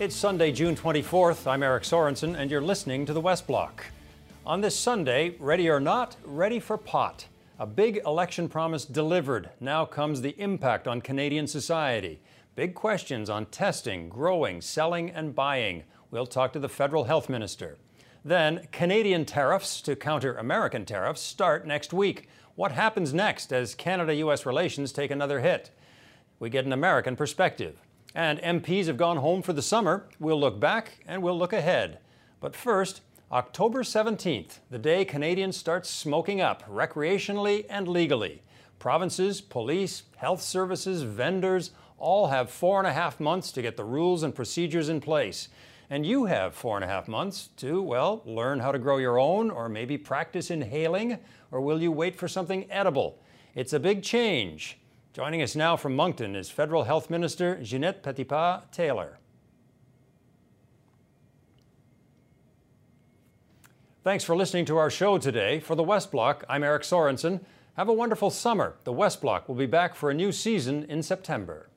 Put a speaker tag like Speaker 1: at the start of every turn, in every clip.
Speaker 1: It's Sunday, June 24th. I'm Eric Sorensen, and you're listening to the West Block. On this Sunday, ready or not, ready for pot. A big election promise delivered. Now comes the impact on Canadian society. Big questions on testing, growing, selling, and buying. We'll talk to the federal health minister. Then, Canadian tariffs to counter American tariffs start next week. What happens next as Canada US relations take another hit? We get an American perspective. And MPs have gone home for the summer. We'll look back and we'll look ahead. But first, October 17th, the day Canadians start smoking up recreationally and legally. Provinces, police, health services, vendors all have four and a half months to get the rules and procedures in place. And you have four and a half months to, well, learn how to grow your own or maybe practice inhaling, or will you wait for something edible? It's a big change. Joining us now from Moncton is Federal Health Minister Ginette Petitpas Taylor. Thanks for listening to our show today. For the West Block, I'm Eric Sorensen. Have a wonderful summer. The West Block will be back for a new season in September.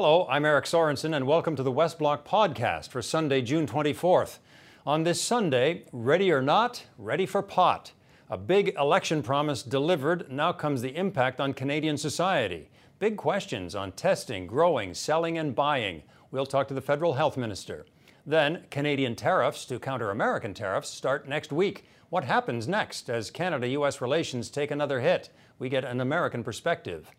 Speaker 1: Hello, I'm Eric Sorensen, and welcome to the West Block podcast for Sunday, June 24th. On this Sunday, ready or not, ready for pot. A big election promise delivered. Now comes the impact on Canadian society. Big questions on testing, growing, selling, and buying. We'll talk to the federal health minister. Then, Canadian tariffs to counter American tariffs start next week. What happens next as Canada US relations take another hit? We get an American perspective.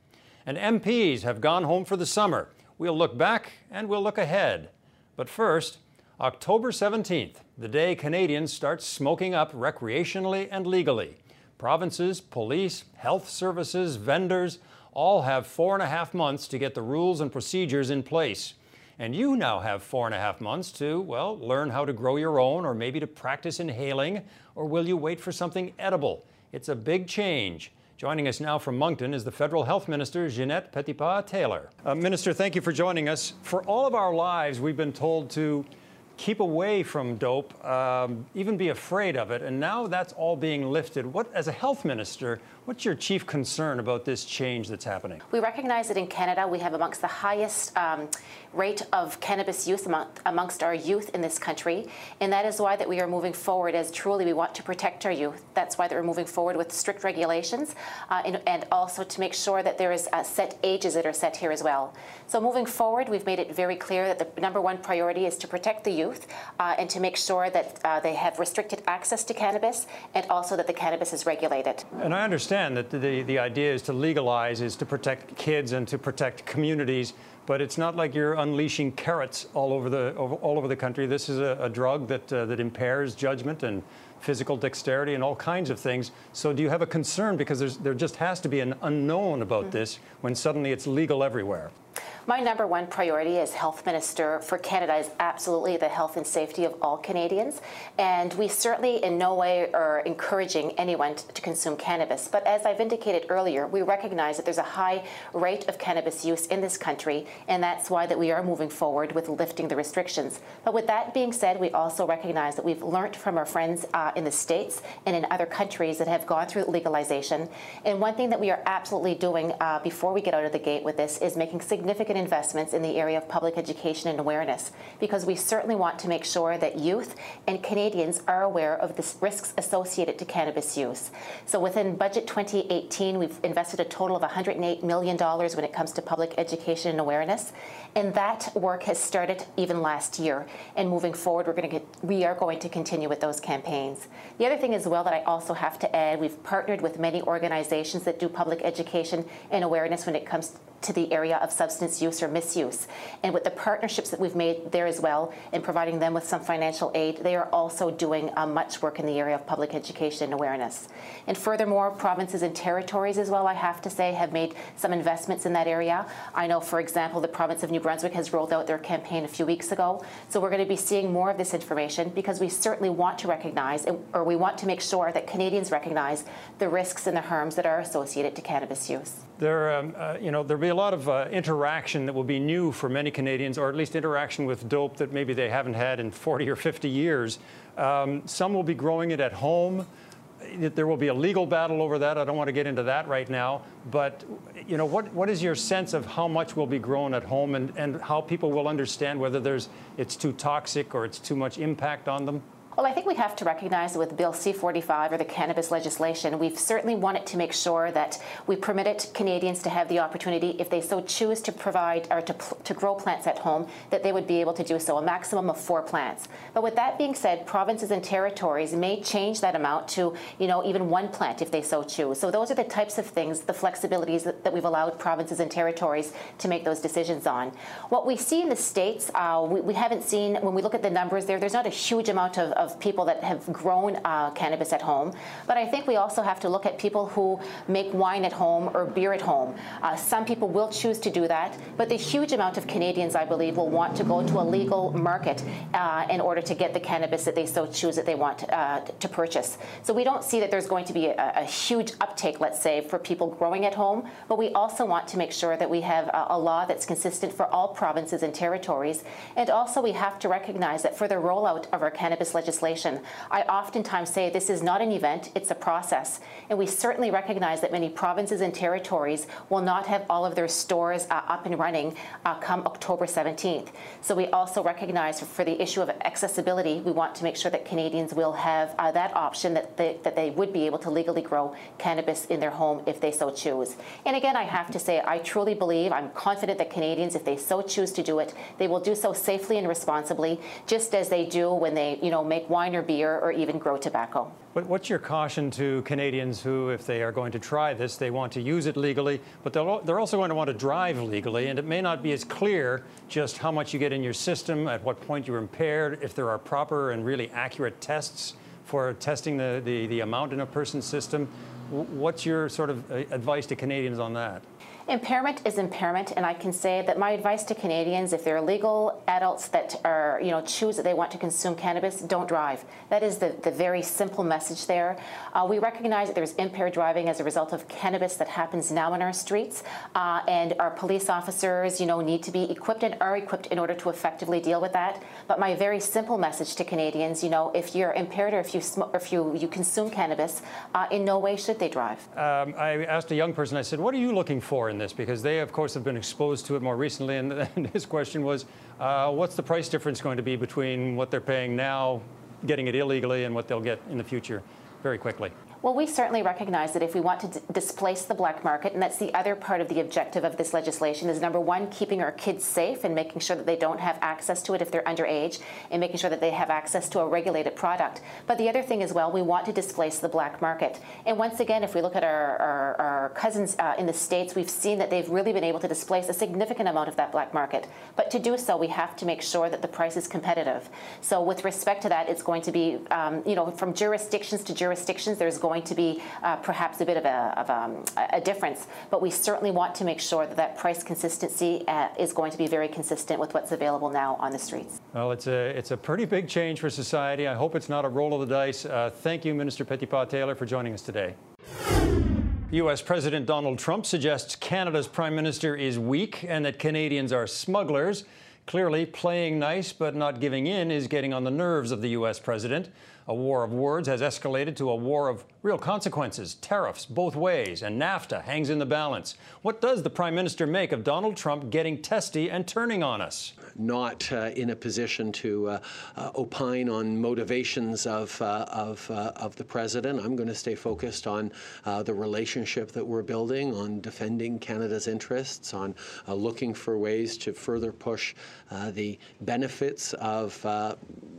Speaker 1: And MPs have gone home for the summer. We'll look back and we'll look ahead. But first, October 17th, the day Canadians start smoking up recreationally and legally. Provinces, police, health services, vendors all have four and a half months to get the rules and procedures in place. And you now have four and a half months to, well, learn how to grow your own or maybe to practice inhaling, or will you wait for something edible? It's a big change. Joining us now from Moncton is the Federal Health Minister, Ginette Petitpas Taylor. Uh, Minister, thank you for joining us. For all of our lives, we've been told to keep away from dope, um, even be afraid of it, and now that's all being lifted. What, as a health minister, what's your chief concern about this change that's happening?
Speaker 2: We recognize that in Canada we have amongst the highest um, rate of cannabis use among, amongst our youth in this country, and that is why that we are moving forward as truly we want to protect our youth. That's why that we're moving forward with strict regulations, uh, and, and, also to make sure that there is uh, set ages that are set here as well. So moving forward, we've made it very clear that the number one priority is to protect the youth youth uh, and to make sure that uh, they have restricted access to cannabis and also that the cannabis is regulated.
Speaker 1: And I understand that the, the idea is to legalize, is to protect kids and to protect communities, but it's not like you're unleashing carrots all over the, all over the country. This is a, a drug that, uh, that impairs judgment and physical dexterity and all kinds of things. So do you have a concern because there just has to be an unknown about mm -hmm. this when suddenly it's legal everywhere?
Speaker 2: My number one priority as health minister for Canada is absolutely the health and safety of all Canadians. And we certainly in no way are encouraging anyone to consume cannabis. But as I've indicated earlier, we recognize that there's a high rate of cannabis use in this country, and that's why that we are moving forward with lifting the restrictions. But with that being said, we also recognize that we've learned from our friends uh, in the States and in other countries that have gone through legalization. And one thing that we are absolutely doing uh, before we get out of the gate with this is making significant investments in the area of public education and awareness because we certainly want to make sure that youth and Canadians are aware of the risks associated to cannabis use. So within budget 2018, we've invested a total of $108 million when it comes to public education and awareness. And that work has started even last year. And moving forward, we're going to get, we are going to continue with those campaigns. The other thing as well that I also have to add, we've partnered with many organizations that do public education and awareness when it comes to the area of substance use or misuse. And with the partnerships that we've made there as well, in providing them with some financial aid, they are also doing uh, much work in the area of public education and awareness. And furthermore, provinces and territories as well, I have to say, have made some investments in that area. I know, for example, the province of New Brunswick has rolled out their campaign a few weeks ago. So we're going to be seeing more of this information because we certainly want to recognize, or we want to make sure that Canadians recognize the risks and the harms that are associated to cannabis use.
Speaker 1: There, um, uh, you know, there'll be a lot of uh, interaction that will be new for many Canadians, or at least interaction with dope that maybe they haven't had in 40 or 50 years. Um, some will be growing it at home. There will be a legal battle over that. I don't want to get into that right now. But, you know, what, what is your sense of how much will be grown at home and, and how people will understand whether there's, it's too toxic or it's too much impact on them?
Speaker 2: Well, I think we have to recognize that with Bill C-45 or the cannabis legislation, we've certainly wanted to make sure that we permitted Canadians to have the opportunity, if they so choose to provide or to, to grow plants at home, that they would be able to do so, a maximum of four plants. But with that being said, provinces and territories may change that amount to, you know, even one plant if they so choose. So those are the types of things, the flexibilities that, that we've allowed provinces and territories to make those decisions on. What we see in the states, uh, we, we, haven't seen when we look at the numbers there. There's not a huge amount of, of of people that have grown uh, cannabis at home. But I think we also have to look at people who make wine at home or beer at home. Uh, some people will choose to do that, but the huge amount of Canadians, I believe, will want to go to a legal market uh, in order to get the cannabis that they so choose that they want uh, to purchase. So we don't see that there's going to be a, a, huge uptake, let's say, for people growing at home, but we also want to make sure that we have a, a law that's consistent for all provinces and territories. And also we have to recognize that for the rollout of our cannabis legislation, legislation. I oftentimes say this is not an event, it's a process. And we certainly recognize that many provinces and territories will not have all of their stores uh, up and running uh, come October 17th. So we also recognize for the issue of accessibility, we want to make sure that Canadians will have uh, that option that they, that they would be able to legally grow cannabis in their home if they so choose. And again, I have to say, I truly believe, I'm confident that Canadians, if they so choose to do it, they will do so safely and responsibly, just as they do when they, you know, make wine or beer or even grow tobacco.
Speaker 1: But what's your caution to Canadians who, if they are going to try this, they want to use it legally, but they're also going to want to drive legally, and it may not be as clear just how much you get in your system, at what point you're impaired, if there are proper and really accurate tests for testing the, the, the amount in a person's system. What's your sort of uh, advice to Canadians on that?
Speaker 2: Impairment is impairment, and I can say that my advice to Canadians, if they're legal adults that are, you know, choose that they want to consume cannabis, don't drive. That is the, the very simple message there. Uh, we recognize that there's impaired driving as a result of cannabis that happens now in our streets, uh, and our police officers, you know, need to be equipped and are equipped in order to effectively deal with that. But my very simple message to Canadians, you know, if you're impaired or if you if you, you consume cannabis, uh, in no way should they drive.
Speaker 1: Um, I asked a young person, I said, what are you looking for in this because they, of course, have been exposed to it more recently. And, and his question was, uh, what's the price difference going to be between what they're paying now, getting it illegally, and what they'll get in the future? Very quickly.
Speaker 2: Well, we certainly recognize that if we want to displace the black market, and that's the other part of the objective of this legislation, is number one, keeping our kids safe and making sure that they don't have access to it if they're underage, and making sure that they have access to a regulated product. But the other thing as well, we want to displace the black market. And once again, if we look at our, our, our cousins uh, in the States, we've seen that they've really been able to displace a significant amount of that black market. But to do so, we have to make sure that the price is competitive. So with respect to that, it's going to be, um, you know, from jurisdictions to jurisdictions, there's going going to be uh, perhaps a bit of, a, of um, a, difference, but we certainly want to make sure that that price consistency uh, is going to be very consistent with what's available now on the streets.
Speaker 1: Well, it's a, it's a pretty big change for society. I hope it's not a roll of the dice. Uh, thank you, Minister Petitpas-Taylor, for joining us today. U.S. President Donald Trump suggests Canada's Prime Minister is weak and that Canadians are smugglers. Clearly, playing nice but not giving in is getting on the nerves of the U.S. president. A war of words has escalated to a war of real consequences, tariffs both ways, and NAFTA hangs in the balance. What does the Prime Minister make of Donald Trump getting testy and turning on us?
Speaker 3: Not uh, in a position to uh, uh, opine on motivations of, of, of the President. I'm going to stay focused on the relationship that we're building, on defending Canada's interests, on looking for ways to further push the benefits of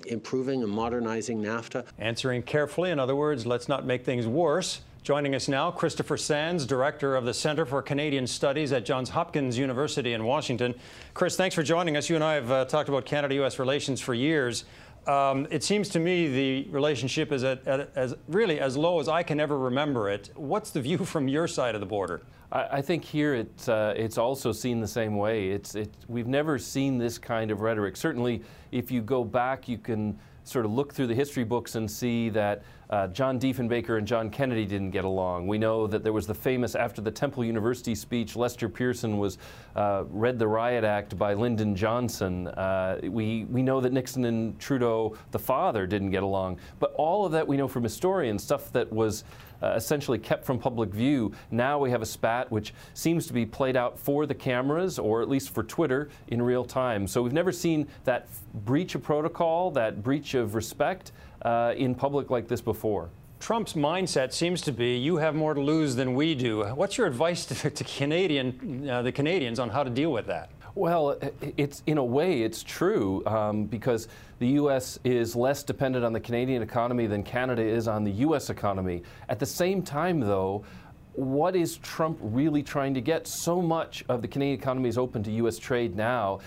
Speaker 3: improving and modernizing NAFTA.
Speaker 1: Answering carefully, in other words, let's not make things worse. Joining us now, Christopher Sands, Director of the Center for Canadian Studies at Johns Hopkins University in Washington. Chris, thanks for joining us. You and I have uh, talked about Canada US relations for years. Um, it seems to me the relationship is at, at, as really as low as I can ever remember it. What's the view from your side of the border?
Speaker 4: I, I think here it's uh, it's also seen the same way. It's it, we've never seen this kind of rhetoric. Certainly, if you go back, you can sort of look through the history books and see that uh, John Diefenbaker and John Kennedy didn't get along. We know that there was the famous, after the Temple University speech, Lester Pearson was uh, read the Riot Act by Lyndon Johnson. Uh, we, we know that Nixon and Trudeau, the father, didn't get along. But all of that we know from historians, stuff that was uh, essentially kept from public view. Now we have a spat which seems to be played out for the cameras, or at least for Twitter, in real time. So we've never seen that breach of protocol, that breach of respect uh, in public like this before.
Speaker 1: Trump's mindset seems to be you have more to lose than we do. What's your advice to, to Canadian, uh, the Canadians on how to deal with that?
Speaker 4: Well, it's in a way it's true um, because the U.S. is less dependent on the Canadian economy than Canada is on the U.S. economy. At the same time, though, what is Trump really trying to get? So much of the Canadian economy is open to U.S. trade now.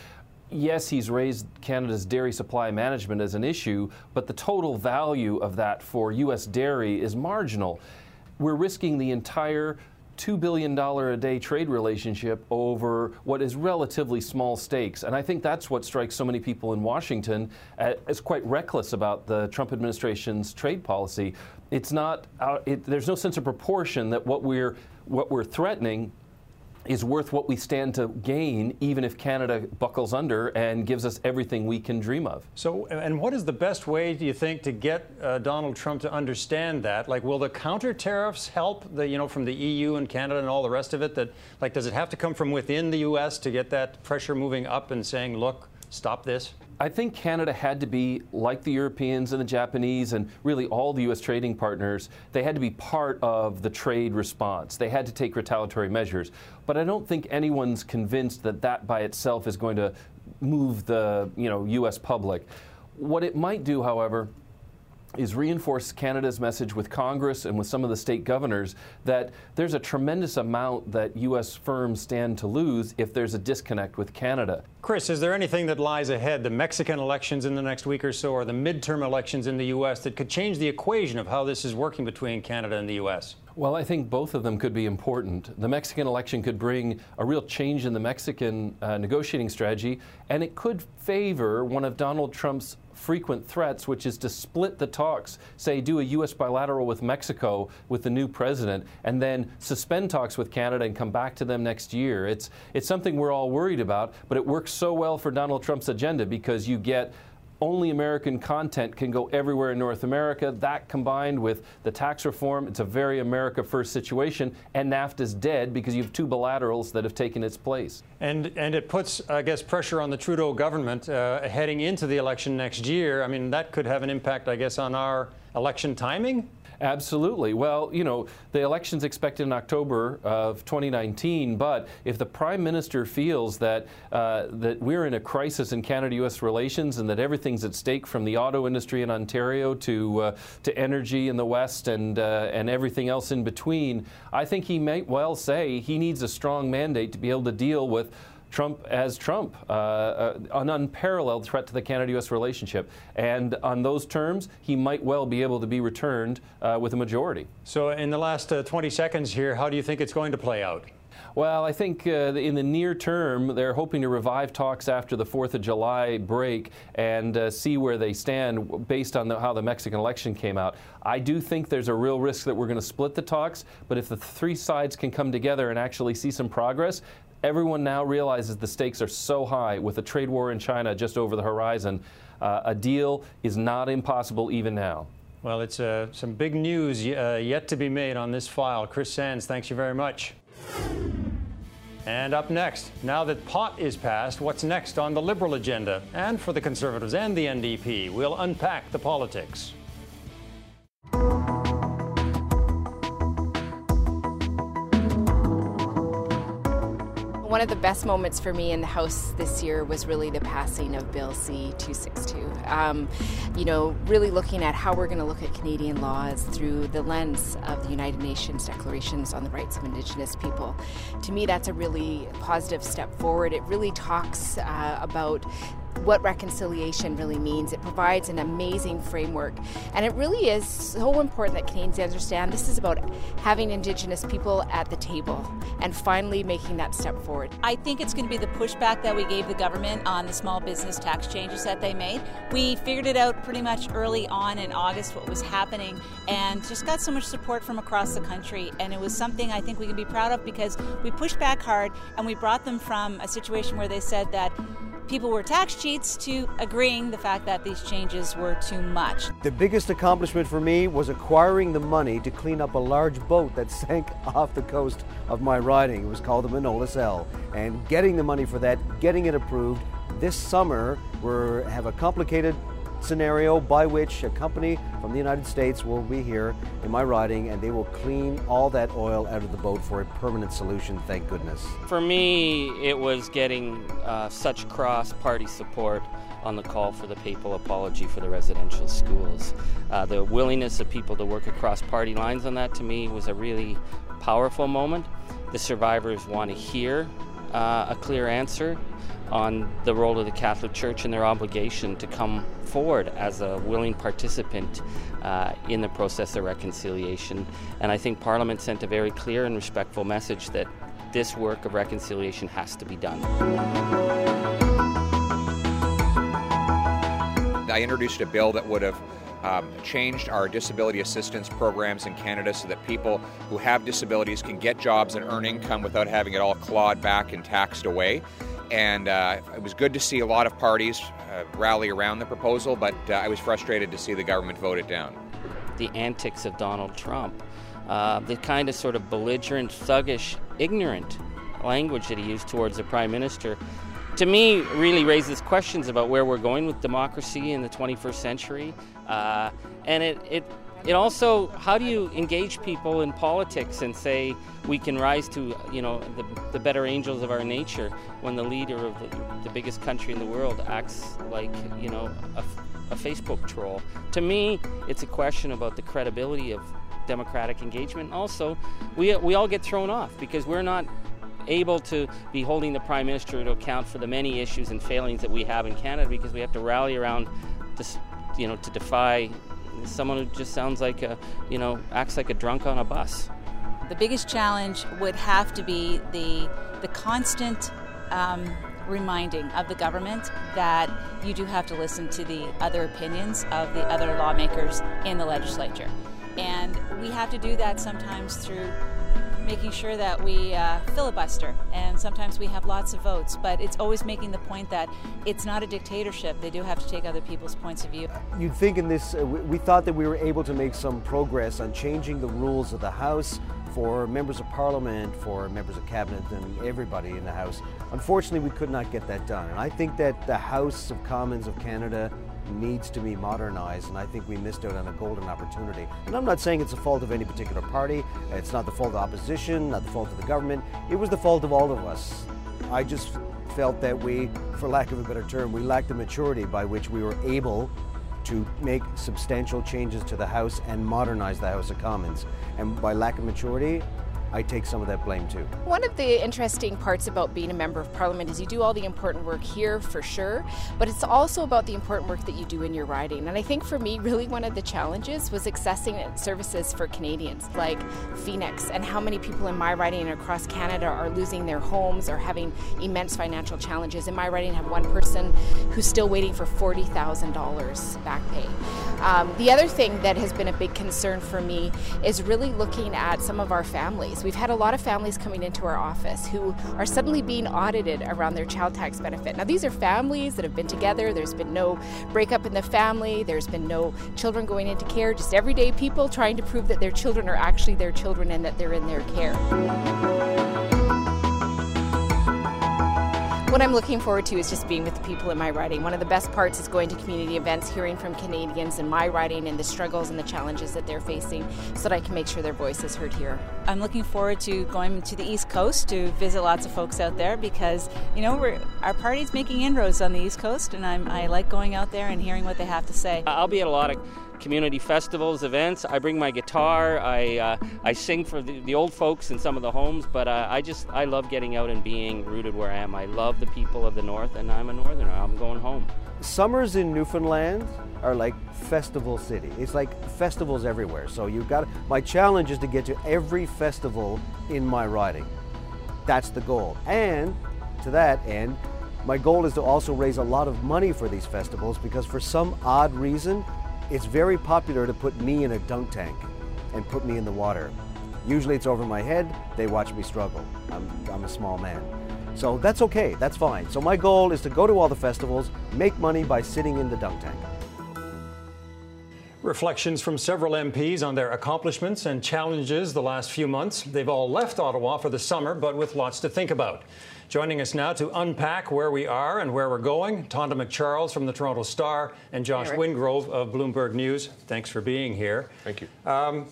Speaker 4: Yes, he's raised Canada's dairy supply management as an issue, but the total value of that for U.S. dairy is marginal. We're risking the entire $2 billion a day trade relationship over what is relatively small stakes. And I think that's what strikes so many people in Washington as quite reckless about the Trump administration's trade policy. It's not, uh, it, there's no sense of proportion that what we're, what we're threatening is worth what we stand to gain, even if Canada buckles under and gives us everything we can dream of.
Speaker 1: So, and what is the best way, do you think, to get uh, Donald Trump to understand that? Like, will the counter tariffs help, the, you know, from the EU and Canada and all the rest of it? That, like, does it have to come from within the U.S. to get that pressure moving up and saying, look, stop this?
Speaker 4: I think Canada had to be like the Europeans and the Japanese and really all the U.S. trading partners. They had to be part of the trade response. They had to take retaliatory measures. But I don't think anyone's convinced that that by itself is going to move the you know U.S. public. What it might do, however, is reinforce Canada's message with Congress and with some of the state governors that there's a tremendous amount that U.S. firms stand to lose if there's a disconnect with Canada.
Speaker 1: Chris, is there anything that lies ahead, the Mexican elections in the next week or so, or the midterm elections in the U.S., that could change the equation of how this is working between Canada and the U.S.?
Speaker 4: Well, I think both of them could be important. The Mexican election could bring a real change in the Mexican uh, negotiating strategy, and it could favor one of Donald Trump's frequent threats, which is to split the talks, say, do a U.S. bilateral with Mexico with the new president, and then suspend talks with Canada and come back to them next year. It's, it's something we're all worried about, but it works so well for Donald Trump's agenda because you get only American content can go everywhere in North America. That combined with the tax reform, it's a very America first situation. And NAFTA's dead because you have two bilaterals that have taken its place.
Speaker 1: And, and it puts, I guess, pressure on the Trudeau government uh, heading into the election next year. I mean, that could have an impact, I guess, on our election timing.
Speaker 4: Absolutely. Well, you know, the election's expected in October of 2019, but if the Prime Minister feels that, uh, that we're in a crisis in Canada-U.S. relations and that everything's at stake from the auto industry in Ontario to, uh, to energy in the West and, uh, and everything else in between, I think he might well say he needs a strong mandate to be able to deal with Trump as Trump, uh, uh, an unparalleled threat to the Canada-U.S. relationship. And on those terms, he might well be able to be returned uh, with a majority.
Speaker 1: So in the last uh, 20 seconds here, how do you think it's going to play out?
Speaker 4: Well, I think uh, in the near term, they're hoping to revive talks after the 4th of July break and uh, see where they stand based on the, how the Mexican election came out. I do think there's a real risk that we're going to split the talks, but if the three sides can come together and actually see some progress, Everyone now realizes the stakes are so high with a trade war in China just over the horizon. Uh, a deal is not impossible even now.
Speaker 1: Well, it's uh, some big news uh, yet to be made on this file. Chris Sands, thanks you very much. And up next, now that pot is passed, what's next on the Liberal agenda? And for the Conservatives and the NDP, we'll unpack the politics.
Speaker 5: One of the best moments for me in the House this year was really the passing of Bill C 262. Um, you know, really looking at how we're going to look at Canadian laws through the lens of the United Nations declarations on the rights of Indigenous people. To me, that's a really positive step forward. It really talks uh, about what reconciliation really means. It provides an amazing framework. And it really is so important that Canadians understand this is about having Indigenous people at the table and finally making that step forward.
Speaker 6: I think it's going to be the pushback that we gave the government on the small business tax changes that they made. We figured it out pretty much early on in August what was happening and just got so much support from across the country. And it was something I think we can be proud of because we pushed back hard and we brought them from a situation where they said that people were tax cheats to agreeing the fact that these changes were too much.
Speaker 7: The biggest accomplishment for me was acquiring the money to clean up a large boat that sank off the coast of my riding. It was called the Manolis L. And getting the money for that, getting it approved. This summer, we have a complicated scenario by which a company from the United States will be here in my riding and they will clean all that oil out of the boat for a permanent solution, thank goodness.
Speaker 8: For me, it was getting uh, such cross party support on the call for the papal apology for the residential schools. Uh, the willingness of people to work across party lines on that to me was a really powerful moment. The survivors want to hear uh, a clear answer on the role of the Catholic Church and their obligation to come forward as a willing participant uh, in the process of reconciliation. And I think Parliament sent a very clear and respectful message that this work of reconciliation has to be done.
Speaker 9: I introduced a bill that would have um, changed our disability assistance programs in Canada so that people who have disabilities can get jobs and earn income without having it all clawed back and taxed away. And uh, it was good to see a lot of parties uh, rally around the proposal, but uh, I was frustrated to see the government vote it down.
Speaker 8: The antics of Donald Trump, uh, the kind of sort of belligerent, thuggish, ignorant language that he used towards the Prime Minister to me really raises questions about where we're going with democracy in the 21st century. Uh, and it, it, it also, how do you engage people in politics and say we can rise to, you know, the, the better angels of our nature when the leader of the, the biggest country in the world acts like, you know, a, a Facebook troll? To me, it's a question about the credibility of democratic engagement. Also, we, we all get thrown off because we're not able to be holding the Prime Minister to account for the many issues and failings that we have in Canada because we have to rally around this, you know, to defy someone who just sounds like a, you know, acts like a drunk on a bus.
Speaker 6: The biggest challenge would have to be the, the constant um, reminding of the government that you do have to listen to the other opinions of the other lawmakers in the legislature. And we have to do that sometimes through making sure that we uh, filibuster, and sometimes we have lots of votes, but it's always making the point that it's not a dictatorship. They do have to take other people's points of view.
Speaker 7: You'd think in this, uh, we thought that we were able to make some progress on changing the rules of the House for members of Parliament, for members of Cabinet, and everybody in the House. Unfortunately, we could not get that done. And I think that the House of Commons of Canada needs to be modernized, and I think we missed out on a golden opportunity. And I'm not saying it's the fault of any particular party, it's not the fault of opposition, not the fault of the government, it was the fault of all of us. I just felt that we, for lack of a better term, we lacked the maturity by which we were able to make substantial changes to the House and modernize the House of Commons. And by lack of maturity, I take some of that blame too.
Speaker 5: One of the interesting parts about being a member of parliament is you do all the important work here for sure, but it's also about the important work that you do in your riding. And I think for me, really one of the challenges was accessing services for Canadians like Phoenix and how many people in my riding and across Canada are losing their homes or having immense financial challenges. In my riding, I have one person who's still waiting for $40,000 back pay. Um, the other thing that has been a big concern for me is really looking at some of our families. We've had a lot of families coming into our office who are suddenly being audited around their child tax benefit. Now, these are families that have been together, there's been no breakup in the family, there's been no children going into care, just everyday people trying to prove that their children are actually their children and that they're in their care. What I'm looking forward to is just being with the people in my riding. One of the best parts is going to community events, hearing from Canadians in my riding and the struggles and the challenges that they're facing so that I can make sure their voice is heard here.
Speaker 6: I'm looking forward to going to the East Coast to visit lots of folks out there because, you know, we're, our party's making inroads on the East Coast and I'm, I like going out there and hearing what they have to say.
Speaker 8: I'll be at a lot of community festivals, events. I bring my guitar. I uh, I sing for the, the, old folks in some of the homes, but uh, I just I love getting out and being rooted where I am. I love the people of the north, and I'm a northerner. I'm going home.
Speaker 7: Summers in Newfoundland are like festival city. It's like festivals everywhere. So you've got my challenge is to get to every festival in my riding. That's the goal. And to that end, my goal is to also raise a lot of money for these festivals because for some odd reason, it's very popular to put me in a dunk tank and put me in the water. Usually it's over my head, they watch me struggle. I'm, I'm a small man. So that's okay, that's fine. So my goal is to go to all the festivals, make money by sitting in the dunk tank.
Speaker 1: Reflections from several MPs on their accomplishments and challenges the last few months. They've all left Ottawa for the summer, but with lots to think about. Joining us now to unpack where we are and where we're going, Tonda MacCharles from the Toronto Star and Josh hey, Wingrove of Bloomberg News. Thanks for being here.
Speaker 10: Thank you.
Speaker 1: Um,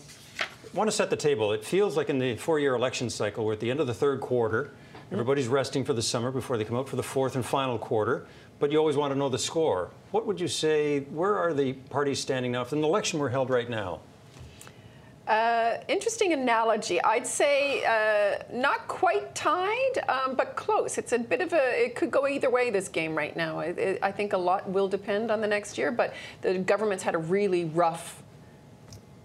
Speaker 1: want to set the table. It feels like in the four-year election cycle, we're at the end of the third quarter. Everybody's resting for the summer before they come out for the fourth and final quarter but you always want to know the score. What would you say, where are the parties standing now if an election were held right now?
Speaker 11: Uh, interesting analogy. I'd say uh, not quite tied, um, but close. It's a bit of a, it could go either way, this game right now. It, it, I think a lot will depend on the next year, but the government's had a really rough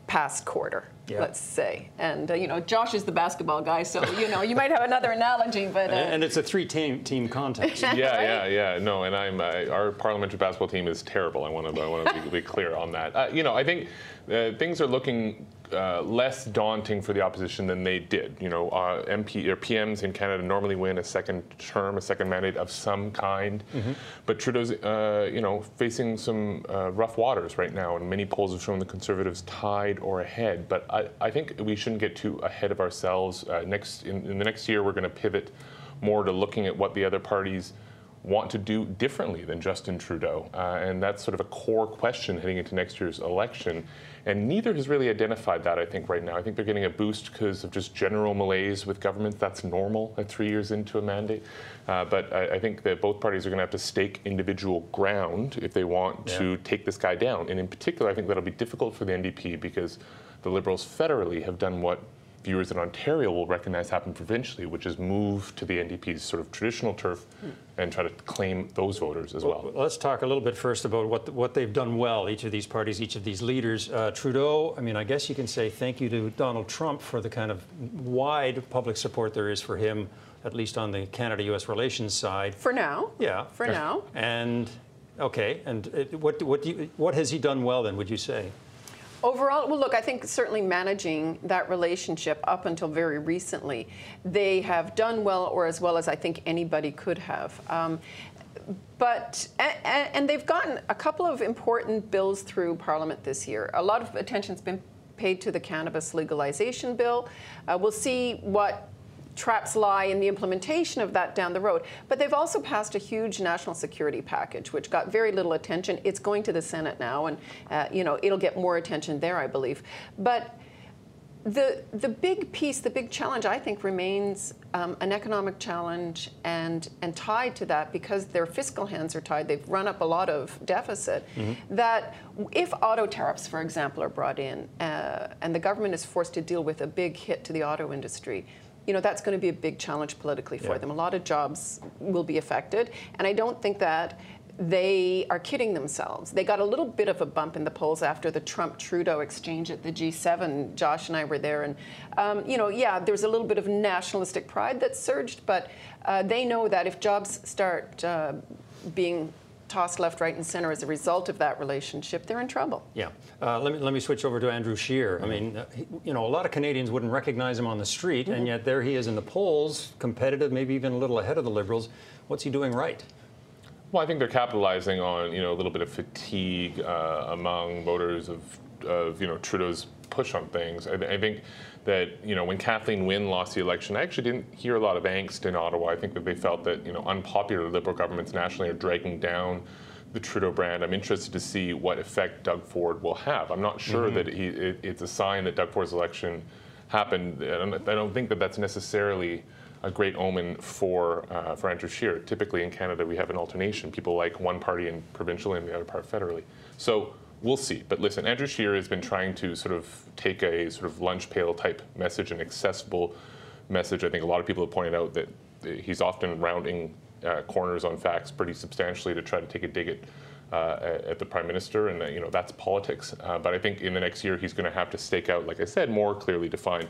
Speaker 11: past quarter yeah. let's say. And uh, you know, Josh is the basketball guy, so you know, you might have another analogy, but uh,
Speaker 1: and it's a three-team team contest.
Speaker 10: yeah, yeah, yeah. No, and I'm uh, our parliamentary basketball team is terrible. I want to I want to be, be, clear on that. Uh, you know, I think uh, things are looking uh, less daunting for the opposition than they did. You know, uh, MP or PMs in Canada normally win a second term, a second mandate of some kind, mm-hmm. but Trudeau's, uh, you know, facing some uh, rough waters right now, and many polls have shown the Conservatives tied or ahead. But I, I think we shouldn't get too ahead of ourselves. Uh, next in, in the next year, we're going to pivot more to looking at what the other parties want to do differently than Justin Trudeau? Uh, and that's sort of a core question heading into next year's election. And neither has really identified that, I think, right now. I think they're getting a boost because of just general malaise with government. That's normal at three years into a mandate. Uh, but I, I, think that both parties are going to have to stake individual ground if they want yeah. to take this guy down. And in particular, I think that'll be difficult for the NDP because the Liberals federally have done what viewers in Ontario will recognize happened provincially, which is move to the NDP's sort of traditional turf and try to claim those voters as well.
Speaker 1: well let's talk a little bit first about what what they've done well. Each of these parties, each of these leaders. Uh, Trudeau. I mean, I guess you can say thank you to Donald Trump for the kind of wide public support there is for him, at least on the Canada-U.S. relations side.
Speaker 11: For now.
Speaker 1: Yeah.
Speaker 11: For now.
Speaker 1: And okay. And it, what what you, what has he done well then? Would you say?
Speaker 11: Overall, well, look, I think certainly managing that relationship up until very recently, they have done well, or as well as I think anybody could have. Um, but and, and, they've gotten a couple of important bills through Parliament this year. A lot of attention's been paid to the cannabis legalization bill. Uh, we'll see what traps lie in the implementation of that down the road. But they've also passed a huge national security package, which got very little attention. It's going to the Senate now, and uh, you know it'll get more attention there, I believe. But the the big piece, the big challenge, I think, remains um, an economic challenge, and and tied to that because their fiscal hands are tied. They've run up a lot of deficit. Mm-hmm. That if auto tariffs, for example, are brought in, uh, and the government is forced to deal with a big hit to the auto industry you know, that's going to be a big challenge politically for yeah. them. A lot of jobs will be affected. And I don't think that they are kidding themselves. They got a little bit of a bump in the polls after the Trump Trudeau exchange at the G7. Josh and I were there, and um, you know, yeah, there's a little bit of nationalistic pride that surged, but uh, they know that if jobs start uh, being tossed left, right, and center as a result of that relationship, they're in trouble.
Speaker 1: Yeah. Uh, let, me, let me switch over to Andrew Scheer. I mean, uh, he, you know, a lot of Canadians wouldn't recognize him on the street, mm-hmm. and yet there he is in the polls, competitive, maybe even a little ahead of the Liberals. What's he doing right?
Speaker 10: Well, I think they're capitalizing on, you know, a little bit of fatigue uh, among voters of, of, you know, Trudeau's push on things. I, I think that you know when Kathleen Wynne lost the election, I actually didn't hear a lot of angst in Ottawa. I think that they felt that you know unpopular Liberal governments nationally are dragging down the Trudeau brand. I'm interested to see what effect Doug Ford will have. I'm not sure mm-hmm. that he, it, it's a sign that Doug Ford's election happened. I don't think that that's necessarily a great omen for uh, for Andrew Scheer. Typically in Canada, we have an alternation. People like one party in provincial and the other part federally. So we'll see. But listen, Andrew Scheer has been trying to sort of take a sort of lunch pail type message, an accessible message. I think a lot of people have pointed out that he's often rounding uh, corners on facts pretty substantially to try to take a dig at. Uh, at the prime minister, and uh, you know that's politics. Uh, but I think in the next year he's going to have to stake out, like I said, more clearly defined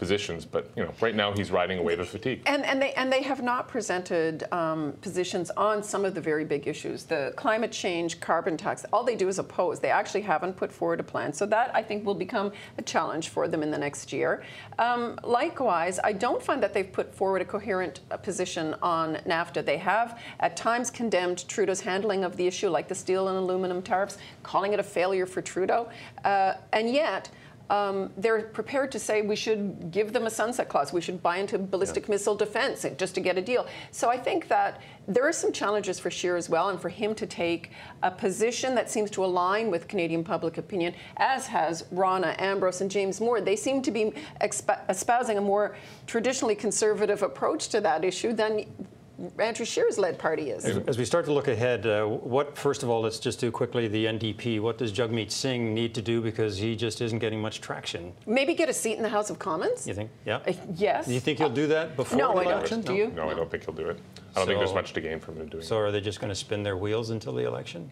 Speaker 10: positions. But you know, right now he's riding a wave of fatigue.
Speaker 11: And and they and they have not presented um, positions on some of the very big issues, the climate change, carbon tax. All they do is oppose. They actually haven't put forward a plan. So that I think will become a challenge for them in the next year. Um, likewise, I don't find that they've put forward a coherent uh, position on NAFTA. They have at times condemned Trudeau's handling of the issue, like the steel and aluminum tariffs, calling it a failure for Trudeau, uh, and yet um, they're prepared to say we should give them a sunset clause. We should buy into ballistic yeah. missile defense just to get a deal. So I think that there are some challenges for Scheer as well, and for him to take a position that seems to align with Canadian public opinion, as has Rona Ambrose and James Moore. They seem to be espousing a more traditionally conservative approach to that issue than Andrew Scheer's led party is.
Speaker 1: As, we start to look ahead, uh, what, first of all, let's just do quickly the NDP. What does Jagmeet Singh need to do because he just isn't getting much traction?
Speaker 11: Maybe get a seat in the House of Commons?
Speaker 1: You think? Yeah.
Speaker 11: Uh, yes.
Speaker 1: Do you think he'll do that before
Speaker 11: no,
Speaker 1: the
Speaker 11: election?
Speaker 10: Do
Speaker 11: you?
Speaker 10: No, no, I don't think he'll do it. I don't so, think there's much to gain from him doing it.
Speaker 1: So are they just going to spin their wheels until the election?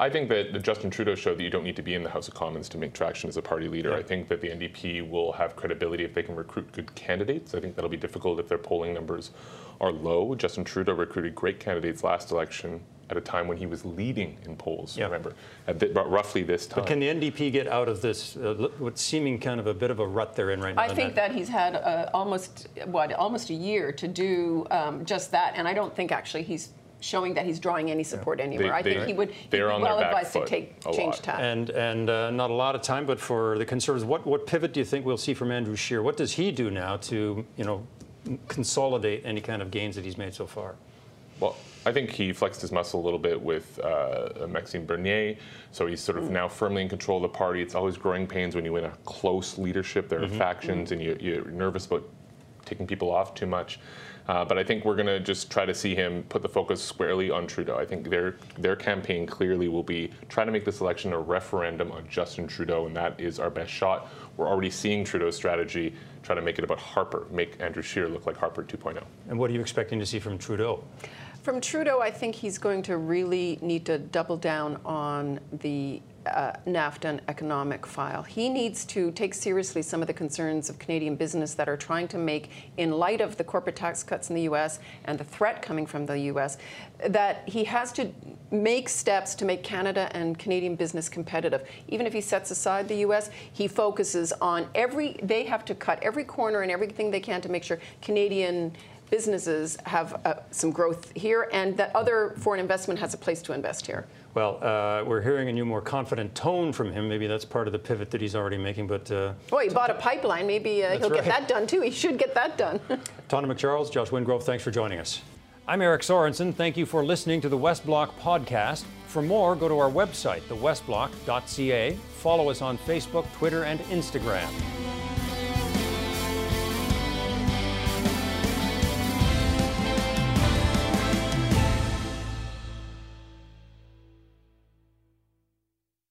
Speaker 10: I think that Justin Trudeau showed that you don't need to be in the House of Commons to make traction as a party leader.
Speaker 1: Yeah.
Speaker 10: I think that the NDP will have credibility if they can recruit good candidates. I think that'll be difficult if their polling numbers are low. Justin Trudeau recruited great candidates last election at a time when he was leading in polls, yeah. remember, at the, roughly this time.
Speaker 1: But can the NDP get out of this, uh, what's seeming kind of a bit of a rut they're in right now?
Speaker 11: I think that? that he's had uh, almost, what, almost a year to do um, just that, and I don't think actually he's showing that he's drawing any support yeah. anywhere. They, I think he would be well advised to take change tack.
Speaker 1: And and uh, not a lot of time, but for the Conservatives, what what pivot do you think we'll see from Andrew Scheer? What does he do now to you know consolidate any kind of gains that he's made so far?
Speaker 10: Well, I think he flexed his muscle a little bit with uh, Maxime Bernier, so he's sort of mm. now firmly in control of the party. It's always growing pains when you win a close leadership. There are mm-hmm. factions, mm and you, you're nervous about taking people off too much. Uh, but I think we're going to just try to see him put the focus squarely on Trudeau. I think their their campaign clearly will be trying to make this election a referendum on Justin Trudeau, and that is our best shot. We're already seeing Trudeau's strategy try to make it about Harper, make Andrew Scheer look like Harper 2.0.
Speaker 1: And what are you expecting to see from Trudeau?
Speaker 11: From Trudeau, I think he's going to really need to double down on the uh, NAFTA economic file. He needs to take seriously some of the concerns of Canadian business that are trying to make, in light of the corporate tax cuts in the U.S. and the threat coming from the U.S., that he has to make steps to make Canada and Canadian business competitive. Even if he sets aside the U.S., he focuses on every, they have to cut every corner and everything they can to make sure Canadian businesses have uh, some growth here and that other foreign investment has a place to invest here.
Speaker 1: Well, uh, we're hearing a new, more confident tone from him. Maybe that's part of the pivot that he's already making. But uh,
Speaker 11: well, he bought a pipeline. Maybe uh, he'll right. get that done too. He should get that done.
Speaker 1: Tonda MacCharles, Josh Wingrove, thanks for joining us. I'm Eric Sorensen. Thank you for listening to the West Block podcast. For more, go to our website, thewestblock.ca. Follow us on Facebook, Twitter, and Instagram.